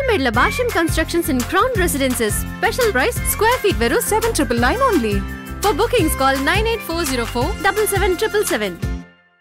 రెడీమేడ్ల భాషన్ constructions in crown residences special price square feet వెరు seven triple nine only for bookings call nine eight four zero four double seven triple seven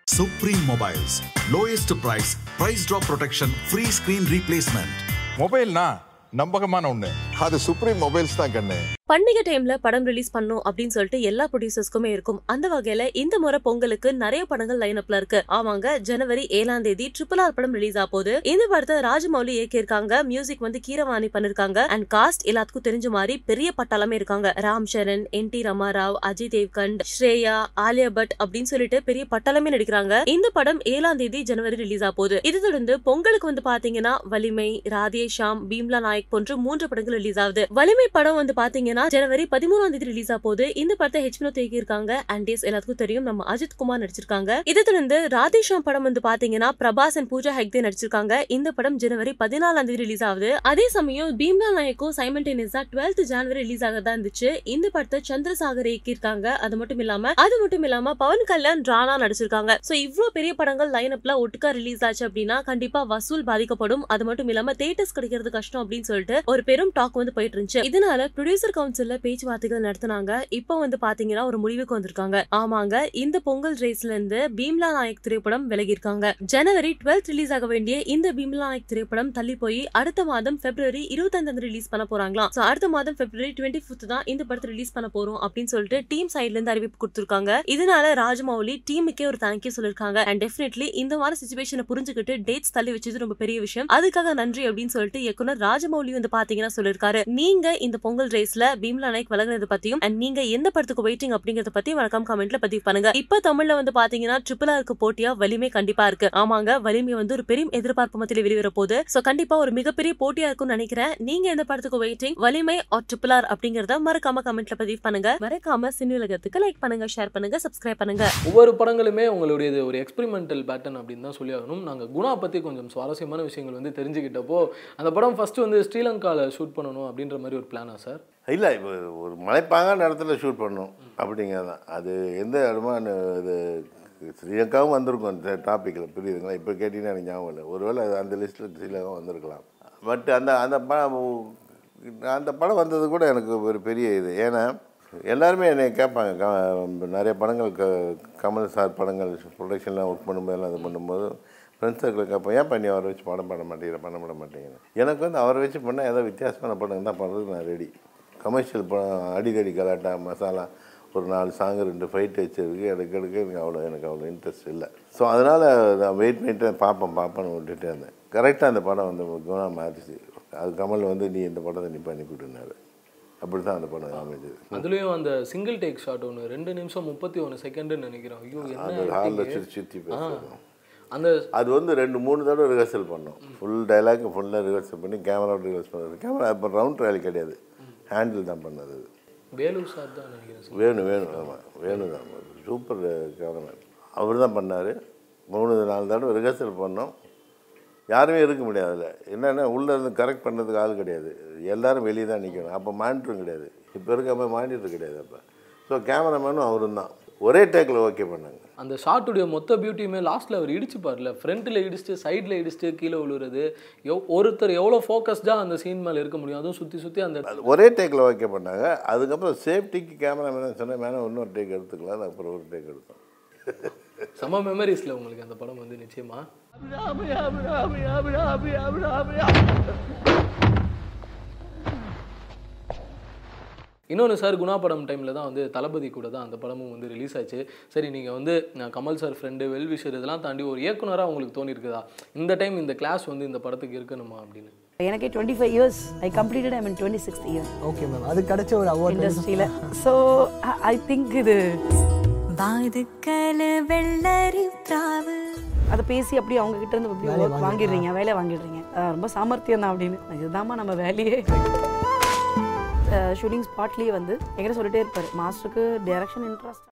supreme mobiles lowest price price drop protection free screen replacement mobile నా నమ్మకமான ఉండే அது Supreme Mobiles தான் கண்ணு. பண்டிகை டைம்ல படம் release பண்ணும் அப்படின்னு சொல்லிட்டு எல்லா ப்ரொடியூசர்ஸ்க்குமே இருக்கும். அந்த வகையில இந்த முறை பொங்கலுக்கு நிறைய படங்கள் லைன் அப்ல இருக்கு. ஆமாங்க ஜனவரி ஏழாம் தேதி ட்ரிபிள் ஆர் படம் ரிலீஸ் ஆகுது போகுது. இந்த படத்தை ராஜமௌலி இயக்கியிருக்காங்க. மியூசிக் வந்து கீரவாணி பண்ணிருக்காங்க. அண்ட் காஸ்ட் எல்லாத்துக்கும் தெரிஞ்ச மாதிரி பெரிய பட்டாளமே இருக்காங்க. ராம் சரண் என் டி ரமாராவ் அஜய் தேவ்கண்ட் ஸ்ரேயா ஆலியா பட் அப்படின்னு சொல்லிட்டு பெரிய பட்டாளமே நடிக்கிறாங்க. இந்த படம் ஏழாம் தேதி ஜனவரி ரிலீஸ் ஆகுது போகுது. இது தொடர்ந்து பொங்கலுக்கு வந்து பாத்தீங்கன்னா வலிமை ராதே ஷாம் பீம்லா நாயக் போன்ற மூன்று படங்கள் ரிலீஸ் ரிலீஸ் ஆகுது. வலிமை படம் வந்து பாத்தீங்கன்னா ஜனவரி பதிமூணாம் தேதி ரிலீஸ் ஆக போது இந்த படத்தை ஹெச் வினோத் இயக்கியிருக்காங்க அண்ட் எஸ் எல்லாத்துக்கும் தெரியும். நம்ம அஜித் குமார் நடிச்சிருக்காங்க. இதை தொடர்ந்து ராதேஷாம் படம் வந்து பாத்தீங்கன்னா பிரபாஸ் அண்ட் பூஜா ஹெக்தே நடிச்சிருக்காங்க. இந்த படம் ஜனவரி பதினாலாம் தேதி ரிலீஸ் ஆகுது. அதே சமயம் பீம்லா நாயக்கும் சைமல்டேனியஸா டுவெல்த் ஜனவரி ரிலீஸ் ஆகதா இருந்துச்சு. இந்த படத்தை சந்திரசாகர் இயக்கியிருக்காங்க. அது மட்டும் இல்லாம அது மட்டும் இல்லாம பவன் கல்யாண் ராணா நடிச்சிருக்காங்க. சோ இவ்ளோ பெரிய படங்கள் லைன் அப்ல ஒட்டுக்கா ரிலீஸ் ஆச்சு அப்படின்னா கண்டிப்பா வசூல் பாதிக்கப்படும். அது மட்டும் இல்லாம தேட்டர்ஸ் கிடைக்கிறது கஷ்டம் அப்படின்னு சொல்லிட்டு ஒரு பெரும் டாக் வந்து போயிட்டு இருந்துச்சு இதனால ப்ரொடியூசர் கவுன்சில்ல பேச்சுவார்த்தைகள் நடத்தினாங்க. இப்போ வந்து பாத்தீங்கன்னா ஒரு முடிவுக்கு வந்திருக்காங்க. ஆமாங்க இந்த பொங்கல் ரேஸ்ல இருந்து பீம்லா நாயக் திரைப்படம் விலகியிருக்காங்க. ஜனவரி டுவெல்த் ரிலீஸ் ஆக வேண்டிய இந்த பீம்லா நாயக் திரைப்படம் தள்ளி போய் அடுத்த மாதம் பிப்ரவரி இருபத்தஞ்சாம் ரிலீஸ் பண்ண போறாங்களாம். சோ அடுத்த மாதம் பிப்ரவரி டுவெண்ட்டி ஃபிஃப்த் தான் இந்த படத்தை ரிலீஸ் பண்ண போறோம் அப்படின்னு சொல்லிட்டு டீம் சைட்ல இருந்து அறிவிப்பு கொடுத்திருக்காங்க. இதனால ராஜமௌலி டீமுக்கே ஒரு தேங்க்யூ சொல்லிருக்காங்க அண்ட் டெஃபினெட்லி இந்த வார சுச்சுவேஷனை புரிஞ்சுக்கிட்டு டேட்ஸ் தள்ளி வச்சது ரொம்ப பெரிய விஷயம். அதுக்காக நன்றி அப்படின்னு சொல்லிட்டு இயக்குனர் ராஜமௌலி வந்து பாத்தீங்கன்னா சொல்லிருக்காரு நீங்க இந்த பொங்கல் ரேஸ்ல பீம்லா நாயக் விலகினது பத்தியும் அண்ட் நீங்க எந்த படத்துக்கு வெயிட்டிங் அப்படிங்கறத பத்தி வணக்கம் கமெண்ட்ல பதிவு பண்ணுங்க. இப்ப தமிழ்ல வந்து பாத்தீங்கன்னா ட்ரிபிள் ஆருக்கு போட்டியா வலிமை கண்டிப்பா இருக்கு. ஆமாங்க வலிமை வந்து ஒரு பெரிய எதிர்பார்ப்பு மத்தியில வெளிவர போது சோ கண்டிப்பா ஒரு மிகப்பெரிய போட்டியா இருக்கும்னு நினைக்கிறேன். நீங்க எந்த படத்துக்கு waiting Valimai or triple R அப்படிங்கறத மறக்காம கமெண்ட்ல பதிவு பண்ணுங்க. மறக்காம சினியுலகத்துக்கு லைக் பண்ணுங்க ஷேர் பண்ணுங்க சப்ஸ்கிரைப் பண்ணுங்க. ஒவ்வொரு படங்களுமே உங்களுடைய ஒரு எக்ஸ்பெரிமெண்டல் பேட்டர்ன் அப்படின்னு தான் சொல்லி ஆகணும் நாங்கள் குணா பற்றி கொஞ்சம் சுவாரஸ்யமான விஷயங்கள் வந்து தெரிஞ்சுக்கிட்டப்போ அந்த படம் ஃபர்ஸ்ட் வந்து ஸ்ரீலங்காவில் ஷூட் பண்ணணும் அப்படின்ற மாதிரி ஒரு பிளானா சார் இல்லை இப்போ ஒரு மலைப்பாங்கான இடத்துல ஷூட் பண்ணணும் அப்படிங்கிறது தான் அது எந்த இடமா இது ஸ்ரீலங்காவும் வந்திருக்கும் அந்த டாப்பிக்கில் புரியுதுங்களா? இப்போ கேட்டிங்கன்னா எனக்கு ஞாபகம் இல்லை. ஒருவேளை அந்த லிஸ்ட்டில் ஸ்ரீலங்கா வந்திருக்கலாம். பட் அந்த அந்த படம் அந்த படம் வந்தது கூட எனக்கு ஒரு பெரிய இது. ஏன்னா எல்லாருமே என்னை கேட்பாங்க. க நிறைய படங்கள் க கமல் சார் படங்கள் ப்ரொடக்ஷன்லாம் ஒர்க் பண்ணும்போதெல்லாம் இது பண்ணும்போது ஃப்ரெண்ட்ஸ் சர்க்கிள் கேட்போம் ஏன் பண்ணி அவரை வச்சு படம் பண்ண மாட்டேங்கிற பண்ண பண்ண மாட்டேங்கிறேன் எனக்கு வந்து அவரை வச்சு பண்ணால் ஏதோ வித்தியாசமான படம் தான் பண்ணுறதுக்கு நான் ரெடி கமர்ஷியல் படம் அடிக்கடி கலாட்டா மசாலா ஒரு நாலு சாங்கு ரெண்டு ஃபைட் வச்சிருக்கு. எனக்கு எடுக்க எனக்கு அவ்வளோ எனக்கு அவ்வளோ இன்ட்ரெஸ்ட் இல்லை. ஸோ அதனால் நான் வெயிட் பண்ணிட்டு பார்ப்பேன் பார்ப்பேன்னு விட்டுட்டே இருந்தேன். கரெக்டாக அந்த படம் வந்து குணா மாறிச்சு. அது கமல் வந்து நீ இந்த படத்தை நீ பண்ணி கொடுனாரு அப்படி தான் அந்த படம் அமைஞ்சது. அதுலேயும் அந்த சிங்கிள் டேக் ஷாட் ஒன்று ரெண்டு நிமிஷம் முப்பத்தி ஒன்று செகண்டுன்னு நினைக்கிறேன். ஐயோ அந்த ஹாலில். சுற்றி சுற்றி. பேசுகிறோம் அந்த அது வந்து ரெண்டு மூணு தடவை ரிஹர்சல் பண்ணோம். ஃபுல் டைலாக் ஃபுல்லாக ரிஹர்சல் பண்ணி கேமராவோட ரிஹர்சல் பண்ணது. கேமரா இப்போ ரவுண்ட் ட்ரையல் கிடையாது. ஹேண்டில் தான் பண்ணது. வேலூர் சார் தான் நினைக்கிறேன் வேணும் வேணும் ஆமாம் வேணும் தான். சூப்பர் கேமரா அவர் தான் பண்ணார். மூணு நாலு தடவை ரிஹர்சல் பண்ணோம். யாருமே இருக்க முடியாது அதில். என்னென்னா உள்ளே இருந்து கரெக்ட் பண்ணுறதுக்கு ஆள் கிடையாது. எல்லாரும் வெளியே தான் நிற்கணும் அப்போ மானிட்டரும் கிடையாது. இப்போ இருக்க மாதிரி மானிட்டர் கிடையாது அப்போ. ஸோ கேமராமேனும் அவரும் தான். ஒரே டேக்கில் ஓகே பண்ணாங்க. அந்த ஷாட்டுடைய மொத்த பியூட்டியுமே லாஸ்ட்டில் அவர் இடிச்சுப்பார்ல ஃப்ரண்ட்டில் இடிச்சுட்டு சைடில் இடிச்சுட்டு கீழே விழுறது எவ் ஒருத்தர் எவ்வளோ ஃபோக்கஸ்டாக அந்த சீன் மேலே இருக்க முடியும். அதுவும் சுற்றி சுற்றி அந்த ஒரே டேக்கில் ஓகே பண்ணாங்க. அதுக்கப்புறம் சேஃப்டிக்கு கேமராமேன் சொன்னேன் மேலே இன்னொரு டேக் எடுத்துக்கலாம். அப்புறம் ஒரு டேக் எடுத்தோம் செம மெமரிஸில் உங்களுக்கு அந்த படம் வந்து நிச்சயமா? இன்னொன்று சார் குணா படம் டைமில் தான் வந்து தளபதி கூட தான் அந்த படமும் வந்து ரிலீஸ் ஆச்சு. சரி நீங்கள் வந்து நான் கமல் சார் ஃப்ரெண்டு வெல்விஷர் இதெல்லாம் தாண்டி ஒரு இயக்குனராக உங்களுக்கு தோணியிருக்குதா இந்த டைம் இந்த கிளாஸ் வந்து இந்த படத்துக்கு இருக்கணுமா அப்படின்னு. எனக்கே twenty five years I completed I mean twenty sixth year okay ma'am அது கிடைச்ச ஒரு அவார்ட் இண்டஸ்ட்ரியில் ஸோ ஐ திங்க் இது வாதுக்கல வெள்ளரி பிராவு அதை பேசி அப்படி அவங்க கிட்ட இருந்து அப்படி வாங்கிடுறீங்க வேலையை வாங்கிடுறீங்க. ரொம்ப சாமர்த்தியம் தான் அப்படின்னு. இதுதாம்மா நம்ம வேலையே. ஷூட்டிங் ஸ்பாட்லேயே வந்து என்கிட்ட சொல்லிட்டே இருப்பார். மாஸ்டருக்கு டேரக்ஷன் இன்ட்ரெஸ்ட்